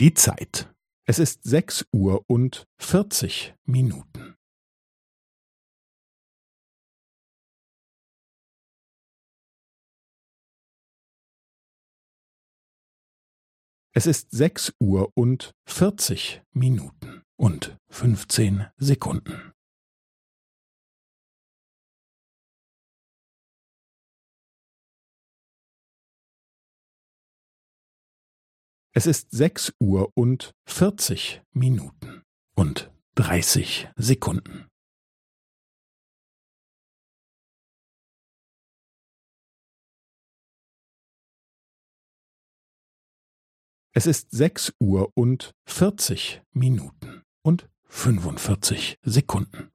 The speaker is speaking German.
Die Zeit. Es ist sechs Uhr und vierzig Minuten. Es ist sechs Uhr und vierzig Minuten und fünfzehn Sekunden. Es ist sechs Uhr und vierzig Minuten und dreißig Sekunden. Es ist sechs Uhr und vierzig Minuten und fünfundvierzig Sekunden.